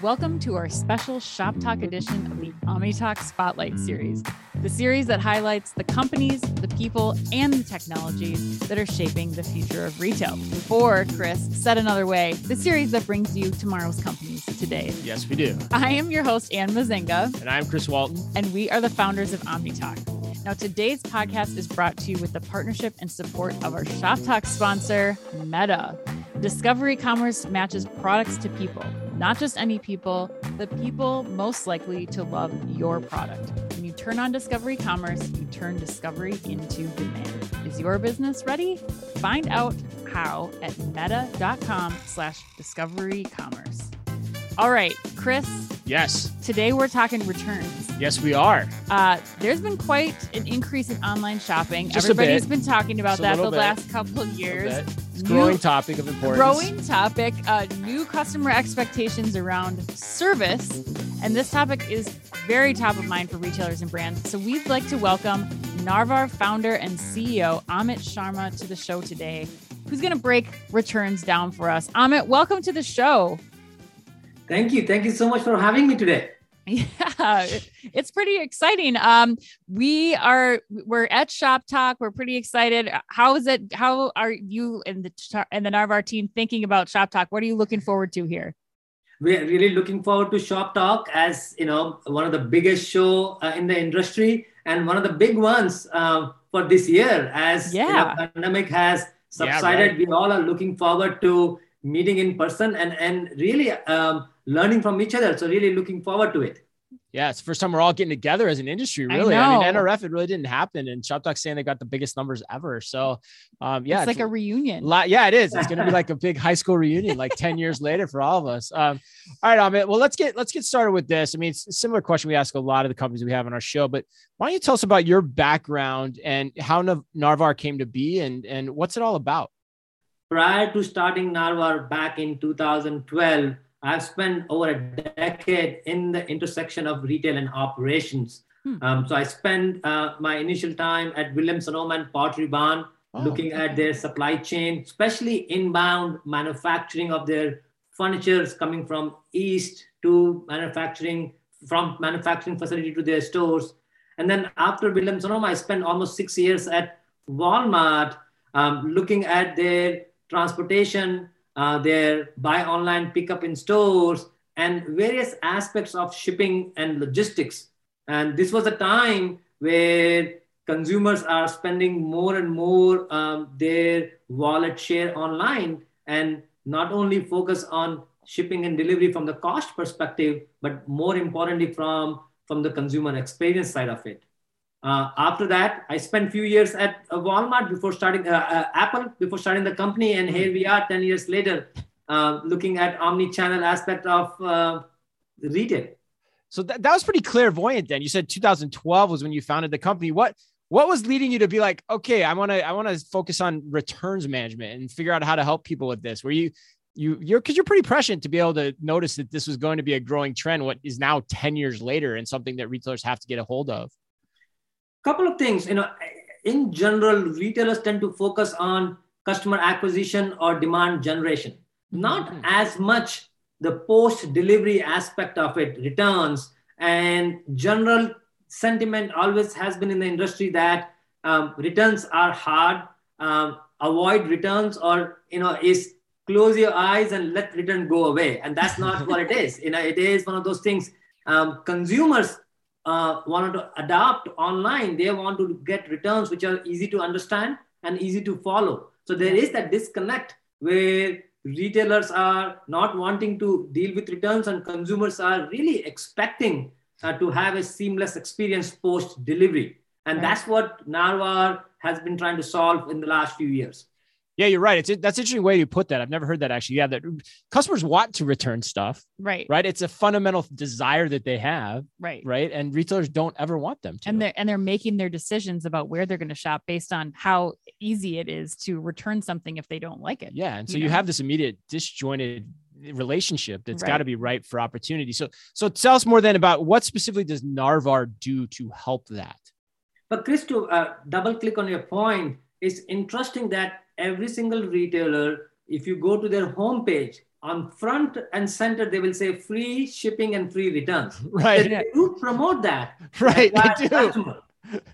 Welcome to our special Shop Talk edition of the OmniTalk Spotlight series, the series that highlights the companies, the people, and the technologies that are shaping the future of retail. Or, Chris, said another way, the series that brings you tomorrow's companies today. Yes, we do. I am your host, Anne Mezzenga. And I'm Chris Walton. And we are the founders of OmniTalk. Now, today's podcast is brought to you with the partnership and support of our Shop Talk sponsor, Meta. Discovery Commerce matches products to people, not just any people, the people most likely to love your product. When you turn on Discovery Commerce, you turn discovery into demand. Is your business ready? Find out how at meta.com slash discovery commerce. All right, Chris. Yes. Today we're talking returns. Yes, we are. Uh, there's been quite an increase in online shopping. Just Everybody's been talking about Just that the bit. last couple of years. It's a New- growing topic of importance. growing topic uh, new customer expectations around service and this topic is very top of mind for retailers and brands so we'd like to welcome narvar founder and ceo amit sharma to the show today who's going to break returns down for us amit welcome to the show Thank you. Thank you so much for having me today. Yeah it's pretty exciting. Um we are we're at shop talk. We're pretty excited. How is it how are you and the and the narvar team thinking about shop talk? What are you looking forward to here? We're really looking forward to Shop Talk as you know one of the biggest show uh, in the industry and one of the big ones um, for this year. As you know, pandemic has Yeah, subsided, right. we all are looking forward to meeting in person and and really um, learning from each other. So really looking forward to it. Yeah, it's the first time we're all getting together as an industry, really. I, mean. NRF, it really didn't happen. And Shop Talk saying they got the biggest numbers ever. So, um, yeah, it's like a reunion. lot. Yeah, it is. It's going to be like a big high school reunion, like 10 years later for all of us. Um, all right, Amit. Well, let's get, let's get started with this. I mean, it's a similar question we ask a lot of the companies we have on our show, but why don't you tell us about your background and how Nav- Narvar came to be and, and what's it all about? prior to starting Narvar back in 2012, I've spent over a decade in the intersection of retail and operations. Hmm. Um, so I spent uh, my initial time at Williams Sonoma and Pottery Barn, Oh, looking at their supply chain, especially inbound manufacturing of their furnitures coming from east to manufacturing from manufacturing facility to their stores. And then after Williams Sonoma, I spent almost six years at Walmart um, looking at their transportation, uh, their buy online, pick up in stores, and various aspects of shipping and logistics. And this was a time where consumers are spending more and more um, their wallet share online and not only focus on shipping and delivery from the cost perspective, but more importantly from, from the consumer experience side of it. Uh, after that, I spent a few years at uh, Walmart before starting uh, uh, Apple before starting the company, and here we are, ten years later, uh, looking at omni-channel aspect of uh, retail. So that, that was pretty clairvoyant then. You said 2012 was when you founded the company. What what was leading you to be like, okay, I want to I want to focus on returns management and figure out how to help people with this? Were you you you're because you're pretty prescient to be able to notice that this was going to be a growing trend, what is now 10 years later and something that retailers have to get a hold of. Couple of things you know in general retailers tend to focus on customer acquisition or demand generation. Not Mhm. as much the post delivery aspect of it returns and general sentiment always has been in the industry that um, returns are hard. Um, avoid returns or you know is close your eyes and let return go away. And that's not what it is. You know it is one of those things. Um, consumers uh, wanted to adopt online, they want to get returns which are easy to understand and easy to follow. So there is that disconnect where retailers are not wanting to deal with returns and consumers are really expecting uh, to have a seamless experience post delivery. And Right. that's what Narvar has been trying to solve in the last few years. Yeah, you're right. It's that's an interesting way you put that. I've never heard that actually. Yeah, that customers want to return stuff, right, right? It's a fundamental desire that they have, right. right? And retailers don't ever want them to. And they're and they're making their decisions about where they're going to shop based on how easy it is to return something if they don't like it. Yeah. And so you you, know? have this immediate disjointed relationship that's got to be ripe for opportunity. So so tell us more then about what specifically does Narvar do to help that? But Chris, to uh, double click on your point, it's interesting that every single retailer, if you go to their homepage, on front and center, they will say free shipping and free returns. Right. They do promote that. Right. They do.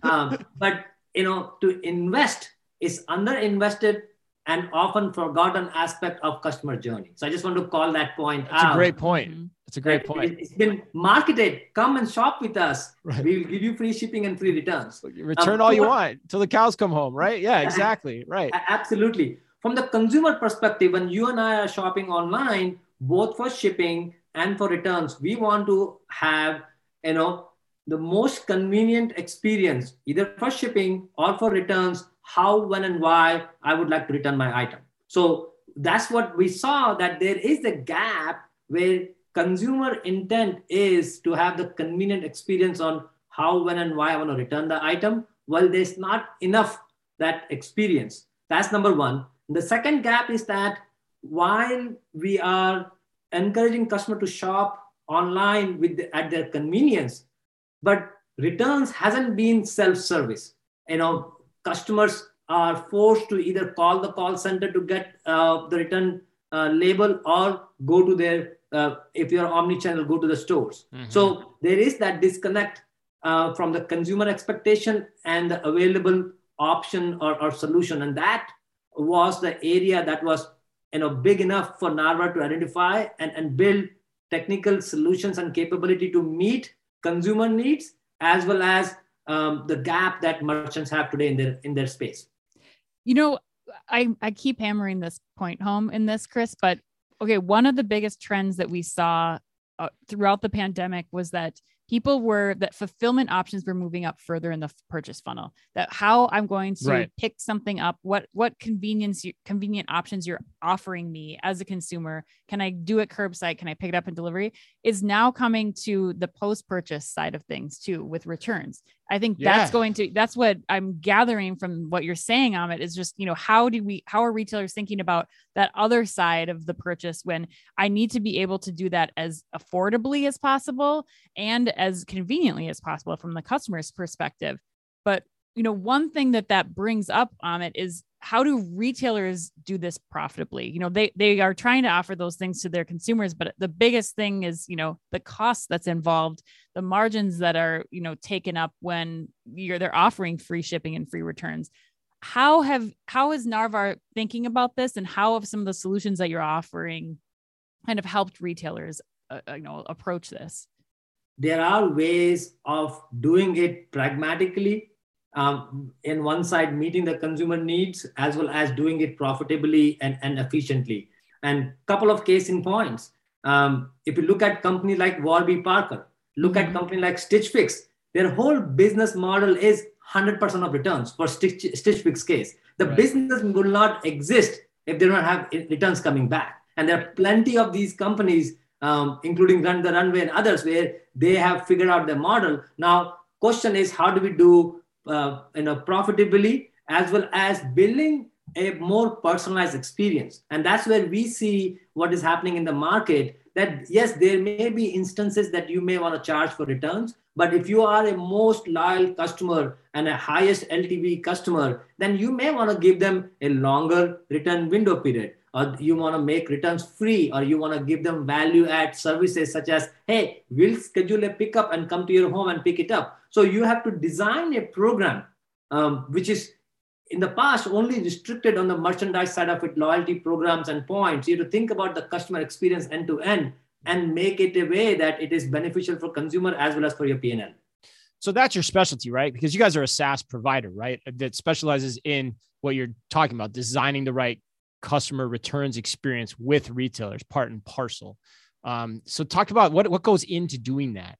Um, but you know, to invest is underinvested and often forgotten aspect of customer journey. So I just want to call that point That's out. a great point. It's a great point. it- It's been marketed. Come and shop with us. Right. We will give you free shipping and free returns. Return Um, all you what- want till the cows come home, right? Yeah, exactly. Right. Absolutely. From the consumer perspective, when you and I are shopping online, both for shipping and for returns, we want to have, you know, the most convenient experience, either for shipping or for returns, how, when, and why I would like to return my item. So that's what we saw that there is a gap where consumer intent is to have the convenient experience on how, when, and why I want to return the item. Well, there's not enough that experience. That's number one. The second gap is that while we are encouraging customer to shop online with the, at their convenience, but returns hasn't been self-service. You know, customers are forced to either call the call center to get uh, the return uh, label or go to their uh, if you're omni-channel go to the stores Mhm. so there is that disconnect uh, from the consumer expectation and the available option or, or solution and that was the area that was you know big enough for narvar to identify and, and build technical solutions and capability to meet consumer needs as well as um, the gap that merchants have today in their in their space You know, I I keep hammering this point home in this, Chris, but okay, one of the biggest trends that we saw uh, throughout the pandemic was that people were that fulfillment options were moving up further in the purchase funnel that how i'm going to Right. pick something up what what convenience you, convenient options you're offering me as a consumer can i do it curbside can i pick it up in delivery is now coming to the post purchase side of things too with returns i think that's going to that's what i'm gathering from what you're saying amit is just you know how do we how are retailers thinking about that other side of the purchase when i need to be able to do that as affordably as possible and as conveniently as possible from the customer's perspective? But you know one thing that that brings up on it is how do retailers do this profitably? You know they they are trying to offer those things to their consumers but the biggest thing is you know the cost that's involved the margins that are you know taken up when you're they're offering free shipping and free returns. How have how is narvar thinking about this and how have some of the solutions that you're offering kind of helped retailers uh, you know approach this? There are ways of doing it pragmatically um, in one side meeting the consumer needs as well as doing it profitably and, and efficiently and couple of case in points um, if you look at company like warby parker look at Mhm. company like stitch fix their whole business model is 100% of returns for stitch, stitch fix case the Right. business will not exist if they don't have returns coming back and there are plenty of these companies um, including Rent the Runway and others, where they have figured out their model. Now, question is, how do we do uh, you know profitably as well as building a more personalized experience? And that's where we see what is happening in the market. That yes, there may be instances that you may want to charge for returns, but if you are a most loyal customer and a highest LTV customer, then you may want to give them a longer return window period or you want to make returns free or you want to give them value add services such as hey we'll schedule a pickup and come to your home and pick it up so you have to design a program um, which is in the past only restricted on the merchandise side of it loyalty programs and points you have to think about the customer experience end to end and make it a way that it is beneficial for consumer as well as for your p&l So that's your specialty, right? Because you guys are a SaaS provider, right? That specializes in what you're talking about, designing the right customer returns experience with retailers, part and parcel. Um, so talk about what, what goes into doing that.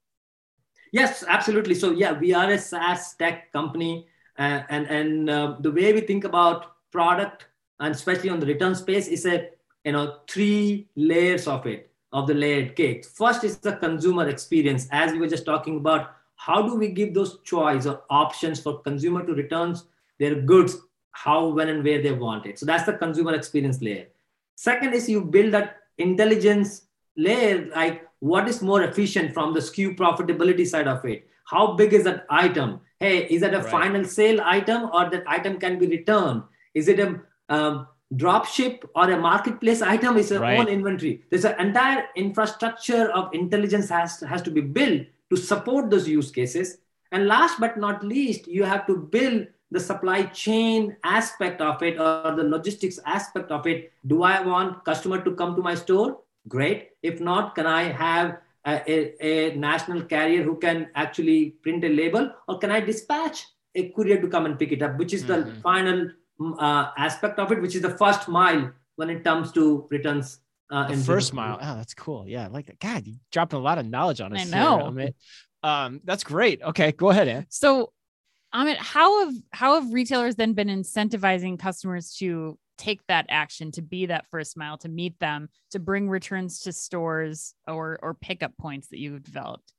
Yes, absolutely. So yeah, we are a SaaS tech company, uh, and and uh, the way we think about product, and especially on the return space, is a you know three layers of it of the layered cake. First is the consumer experience, as we were just talking about. How do we give those choice or options for consumer to returns their goods, how, when, and where they want it? So that's the consumer experience layer. Second is you build that intelligence layer, like what is more efficient from the SKU profitability side of it? How big is that item? Hey, is that a Right. final sale item or that item can be returned? Is it a um, drop ship or a marketplace item is a Right. own inventory. There's an entire infrastructure of intelligence has, has to be built to support those use cases. And last but not least, you have to build the supply chain aspect of it or the logistics aspect of it. Do I want customer to come to my store? Great. If not, can I have a, a, a national carrier who can actually print a label or can I dispatch a courier to come and pick it up, which is the Mhm. final mm, uh, aspect of it, which is the first mile when it comes to returns. Uh, The first business. mile. Oh, that's cool. Yeah, I like that. God, you dropping a lot of knowledge on us. I here, know. Amit. Um, that's great. Okay, go ahead, Ann. So, Amit, how have how have retailers then been incentivizing customers to take that action, to be that first mile, to meet them, to bring returns to stores or or pickup points that you've developed?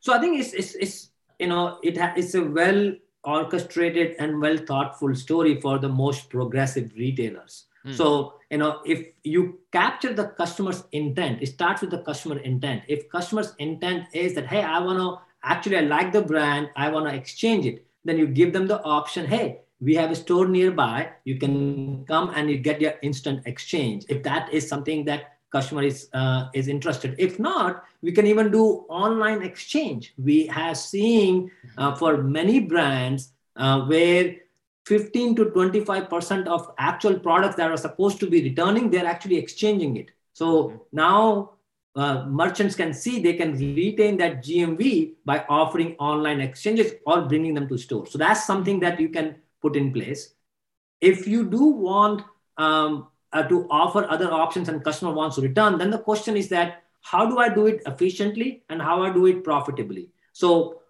So I think it's, it's, it's you know, it ha- it's a well orchestrated and well thoughtful story for the most progressive retailers. Hmm. So, you know, if you capture the customer's intent, it starts with the customer intent. If customer's intent is that, hey, I want to actually, I like the brand, I want to exchange it, then you give them the option, hey, we have a store nearby, you can come and you get your instant exchange. If that is something that customer is uh, is interested. If not, we can even do online exchange. We have seen uh, for many brands uh, where 15 to 25 percent of actual products that are supposed to be returning, they're actually exchanging it. So now uh, merchants can see they can retain that GMV by offering online exchanges or bringing them to store. So that's something that you can put in place. If you do want um, uh, to offer other options and customer wants to return, then the question is that how do I do it efficiently and how I do it profitably? So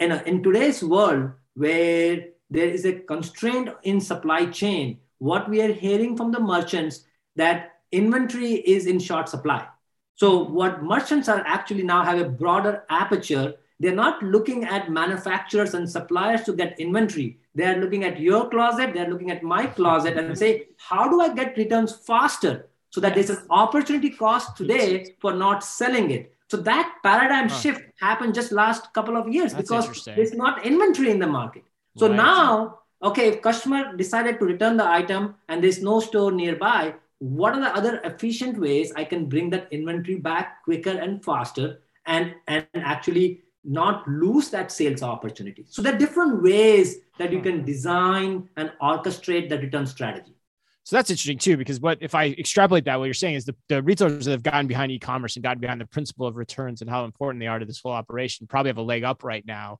in, a, in today's world where there is a constraint in supply chain, what we are hearing from the merchants that inventory is in short supply. So what merchants are actually now have a broader aperture. They're not looking at manufacturers and suppliers to get inventory. They're looking at your closet, they're looking at my closet and say, how do I get returns faster? So that there's an opportunity cost today for not selling it. So that paradigm Huh. shift happened just last couple of years That's because there's not inventory in the market. So Right. now, okay, if customer decided to return the item and there's no store nearby, what are the other efficient ways I can bring that inventory back quicker and faster and, and actually not lose that sales opportunity? So there are different ways that you Hmm. can design and orchestrate the return strategy. So that's interesting too, because what if I extrapolate that, what you're saying is the, the retailers that have gotten behind e-commerce and gotten behind the principle of returns and how important they are to this whole operation probably have a leg up right now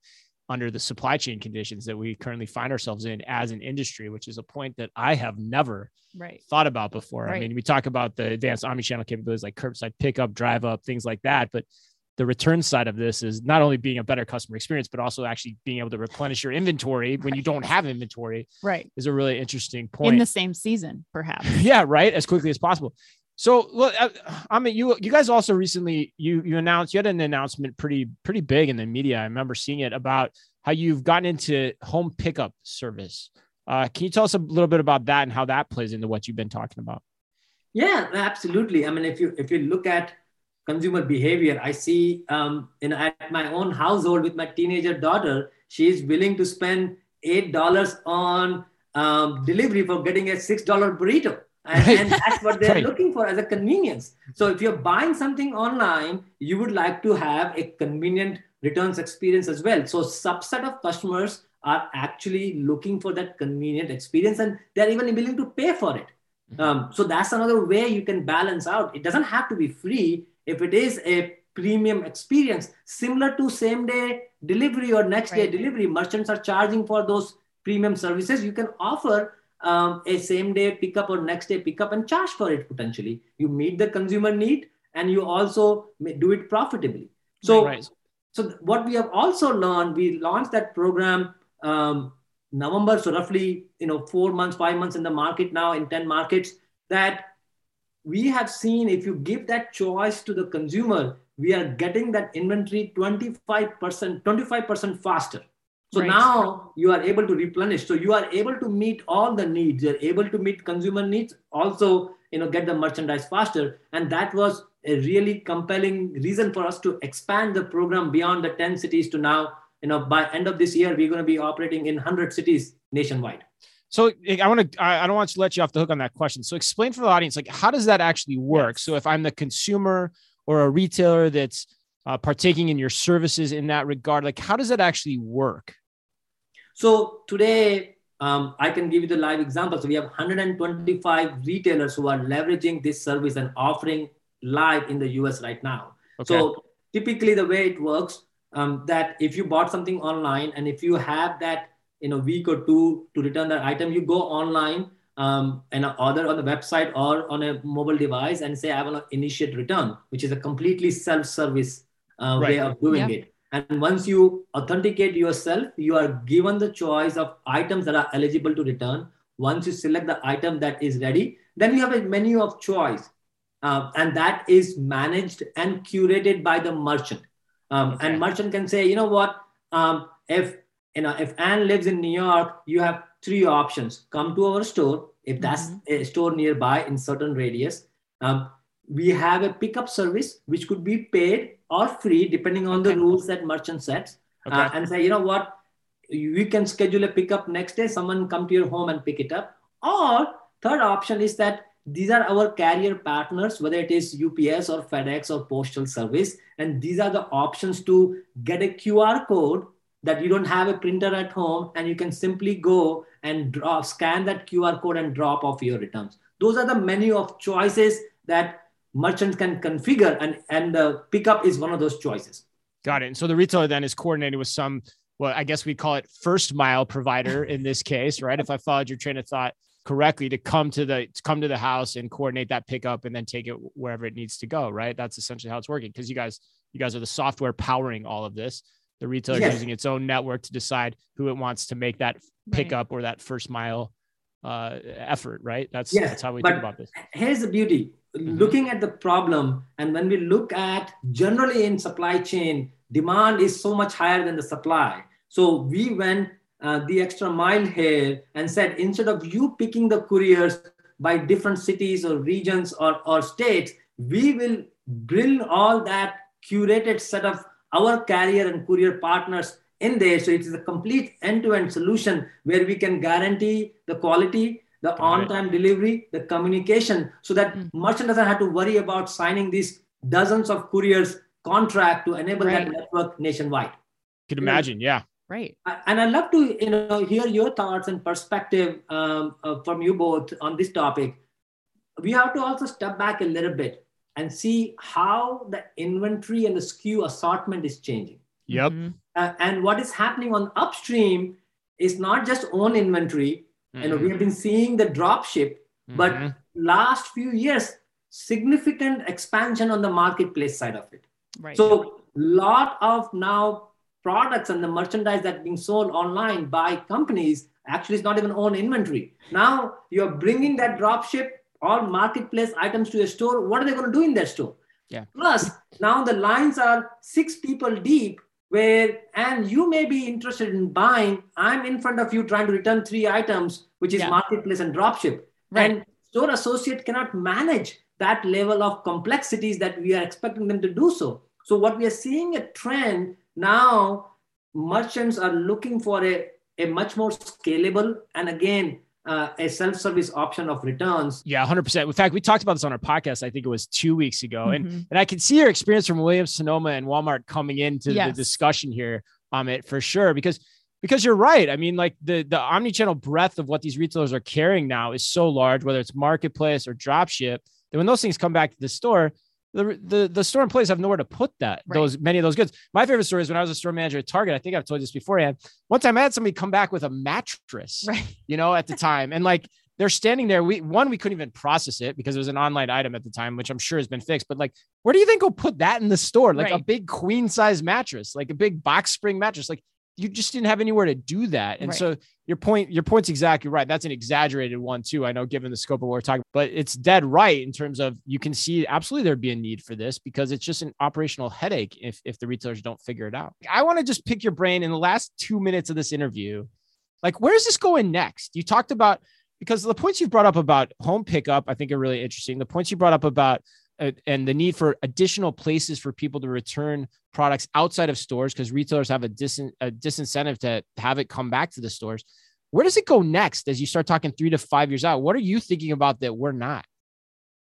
under the supply chain conditions that we currently find ourselves in as an industry, which is a point that I have never Right. thought about before. I mean, we talk about the advanced omnichannel capabilities like curbside pickup, drive up, things like that, but the return side of this is not only being a better customer experience, but also actually being able to replenish your inventory when you don't have inventory Right. is a really interesting point In the same season, perhaps. yeah right? As quickly as possible. So look uh, i mean you you guys also recently you you announced you had an announcement pretty pretty big in the media. I remember seeing it about how you've gotten into home pickup service. Uh, can you tell us a little bit about that and how that plays into what you've been talking about? Yeah, absolutely. I mean, if you if you look at consumer behavior, I see um, know at my own household with my teenager daughter, she is willing to spend eight dollars on um, delivery for getting a six dollar burrito, and, Right. and that's what they're Right. looking for as a convenience. So if you're buying something online, you would like to have a convenient returns experience as well. So subset of customers are actually looking for that convenient experience, and they're even willing to pay for it. Um, so that's another way you can balance out. It doesn't have to be free if it is a premium experience, similar to same day delivery or next day delivery. Merchants are charging for those premium services. You can offer um, a same day pickup or next day pickup and charge for it potentially. You meet the consumer need and you also may do it profitably. So right so what we have also learned, we launched that program um, November, so roughly you know four months, five months in the market now in ten markets. That we have seen if you give that choice to the consumer, we are getting that inventory twenty five percent, twenty five percent faster. So Right. now you are able to replenish. So you are able to meet all the needs. You're able to meet consumer needs. Also, you know, get the merchandise faster. And that was a really compelling reason for us to expand the program beyond the 10 cities to now, you know, by end of this year, we're going to be operating in 100 cities nationwide. So I want to, I don't want to let you off the hook on that question. So explain for the audience, like, how does that actually work? So if I'm the consumer or a retailer that's uh, partaking in your services in that regard, like, how does that actually work? So today, um, I can give you the live example. So we have 125 retailers who are leveraging this service and offering live in the US right now. Okay. So typically the way it works, um, that if you bought something online and if you have that in a week or two to return that item, you go online um, and order on the website or on a mobile device and say, I want to initiate return, which is a completely self-service uh, right. way of doing it. And once you authenticate yourself, you are given the choice of items that are eligible to return. Once you select the item that is ready, then you have a menu of choice. Uh, and that is managed and curated by the merchant. Um, okay. And merchant can say, you know what, um, if you know if Anne lives in New York, you have three options: come to our store if that's mm-hmm. a store nearby in certain radius. Um, we have a pickup service which could be paid or free depending on okay. the rules that merchant sets. Okay. Uh, and say, you know what, you can schedule a pickup next day. Someone come to your home and pick it up. Or third option is that these are our carrier partners, whether it is UPS or FedEx or Postal Service. And these are the options to get a QR code that you don't have a printer at home and you can simply go and draw, scan that QR code and drop off your returns. Those are the menu of choices that merchants can configure and, and the pickup is one of those choices. Got it. And so the retailer then is coordinated with some, well, I guess we call it first mile provider in this case, right? If I followed your train of thought, correctly to come to the to come to the house and coordinate that pickup and then take it wherever it needs to go right that's essentially how it's working because you guys you guys are the software powering all of this the retailer yes. using its own network to decide who it wants to make that pickup right. or that first mile uh, effort right that's yes, that's how we think about this here's the beauty mm-hmm. looking at the problem and when we look at generally in supply chain demand is so much higher than the supply so we went uh, the extra mile here and said instead of you picking the couriers by different cities or regions or, or states, we will bring all that curated set of our carrier and courier partners in there. So it is a complete end-to-end solution where we can guarantee the quality, the on-time delivery, the communication, so that mm-hmm. merchant doesn't have to worry about signing these dozens of couriers contract to enable right. that network nationwide. You Could imagine, yeah. Right. And I'd love to you know hear your thoughts and perspective um, uh, from you both on this topic. We have to also step back a little bit and see how the inventory and the SKU assortment is changing. Yep. Mm-hmm. Uh, and what is happening on upstream is not just own inventory. Mm-hmm. You know, we have been seeing the drop ship, mm-hmm. but last few years, significant expansion on the marketplace side of it. Right. So, lot of now products and the merchandise that's being sold online by companies actually is not even own inventory. Now you're bringing that drop ship or marketplace items to a store. What are they going to do in their store? Yeah. Plus, now the lines are six people deep where and you may be interested in buying i'm in front of you trying to return three items which is yeah. marketplace and dropship right. and store associate cannot manage that level of complexities that we are expecting them to do so so what we are seeing a trend now merchants are looking for a, a much more scalable and again uh, a self-service option of returns. Yeah, 100%. In fact, we talked about this on our podcast. I think it was two weeks ago. Mm-hmm. And, and I can see your experience from Williams Sonoma and Walmart coming into yes. the discussion here on it for sure, because because you're right. I mean, like the the omni-channel breadth of what these retailers are carrying now is so large, whether it's marketplace or dropship, that when those things come back to the store, the, the, the store employees have nowhere to put that right. those many of those goods. My favorite story is when I was a store manager at Target. I think I've told you this beforehand. One time I had somebody come back with a mattress, right. you know, at the time, and like they're standing there. We one we couldn't even process it because it was an online item at the time, which I'm sure has been fixed. But like, where do you think we'll put that in the store? Like right. a big queen size mattress, like a big box spring mattress, like you just didn't have anywhere to do that. And right. so your point, your point's exactly right. That's an exaggerated one too. I know given the scope of what we're talking, but it's dead right in terms of you can see absolutely there'd be a need for this because it's just an operational headache if, if the retailers don't figure it out. I want to just pick your brain in the last two minutes of this interview. Like, where's this going next? You talked about because the points you brought up about home pickup, I think are really interesting. The points you brought up about and the need for additional places for people to return products outside of stores because retailers have a, a disincentive to have it come back to the stores. Where does it go next as you start talking three to five years out? What are you thinking about that we're not,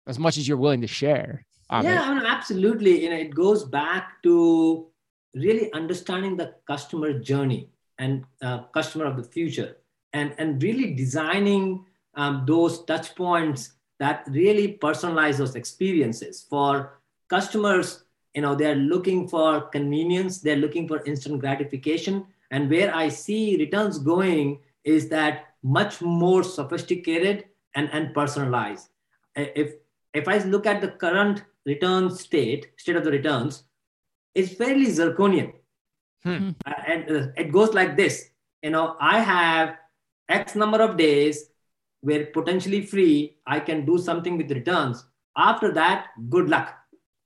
as much as you're willing to share? Yeah, I mean, absolutely. You know, it goes back to really understanding the customer journey and uh, customer of the future, and and really designing um, those touch points that really personalize those experiences for customers. You know, they're looking for convenience, they're looking for instant gratification, and where I see returns going is that much more sophisticated and, and personalized. If if I look at the current return state, state of the returns, it's fairly zirconian. Hmm. Uh, and uh, it goes like this. You know, I have X number of days where potentially free, I can do something with returns. After that, good luck.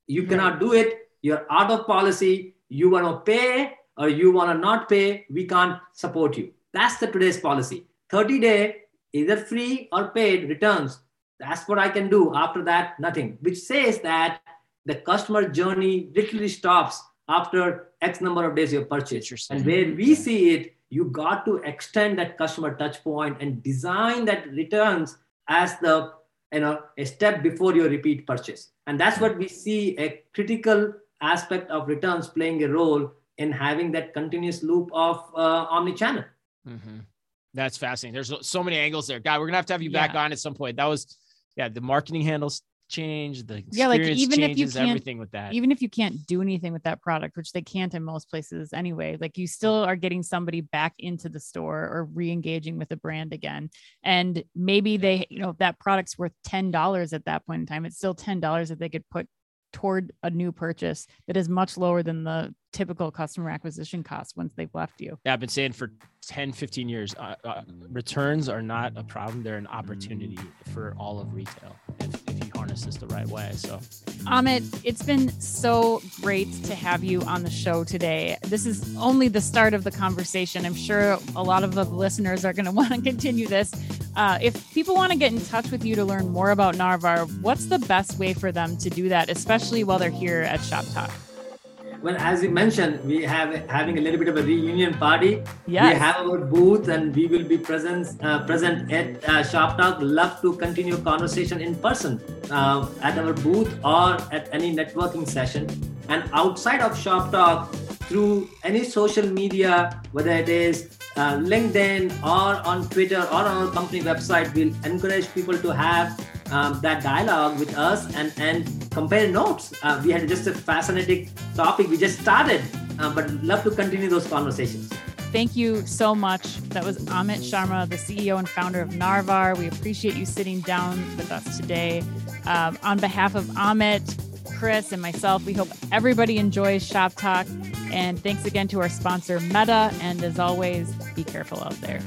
You right. cannot do it. You're out of policy. You want to pay or you want to not pay. We can't support you. That's the today's policy. 30 day, either free or paid returns. That's what I can do. After that, nothing, which says that the customer journey literally stops after X number of days you purchase. And where we see it, you got to extend that customer touch point and design that returns as the you know a step before your repeat purchase. And that's what we see a critical aspect of returns playing a role in having that continuous loop of uh, omni-channel. Mm-hmm. That's fascinating. There's so many angles there. guy we're gonna have to have you back on at some point. That was yeah, the marketing handles change, the yeah, like even if you can't, everything with that. Even if you can't do anything with that product, which they can't in most places anyway, like you still are getting somebody back into the store or re-engaging with the brand again. And maybe they, you know, that product's worth ten dollars at that point in time. It's still ten dollars that they could put toward a new purchase that is much lower than the typical customer acquisition cost once they've left you. Yeah, I've been saying for 10, 15 years, uh, uh, returns are not a problem. They're an opportunity for all of retail if, if you harness this the right way. So, Amit, it's been so great to have you on the show today. This is only the start of the conversation. I'm sure a lot of the listeners are going to want to continue this. Uh, if people want to get in touch with you to learn more about Narvar, what's the best way for them to do that, especially while they're here at Shop Talk? Well, as you mentioned, we have having a little bit of a reunion party. Yes. We have our booth, and we will be present uh, present at uh, Shop Talk. Love to continue conversation in person uh, at our booth or at any networking session. And outside of Shop Talk, through any social media, whether it is uh, LinkedIn or on Twitter or on our company website, we'll encourage people to have um, that dialogue with us and, and compare notes. Uh, we had just a fascinating topic. We just started, uh, but love to continue those conversations. Thank you so much. That was Amit Sharma, the CEO and founder of Narvar. We appreciate you sitting down with us today. Um, on behalf of Amit, Chris, and myself, we hope everybody enjoys Shop Talk. And thanks again to our sponsor, Meta. And as always, be careful out there.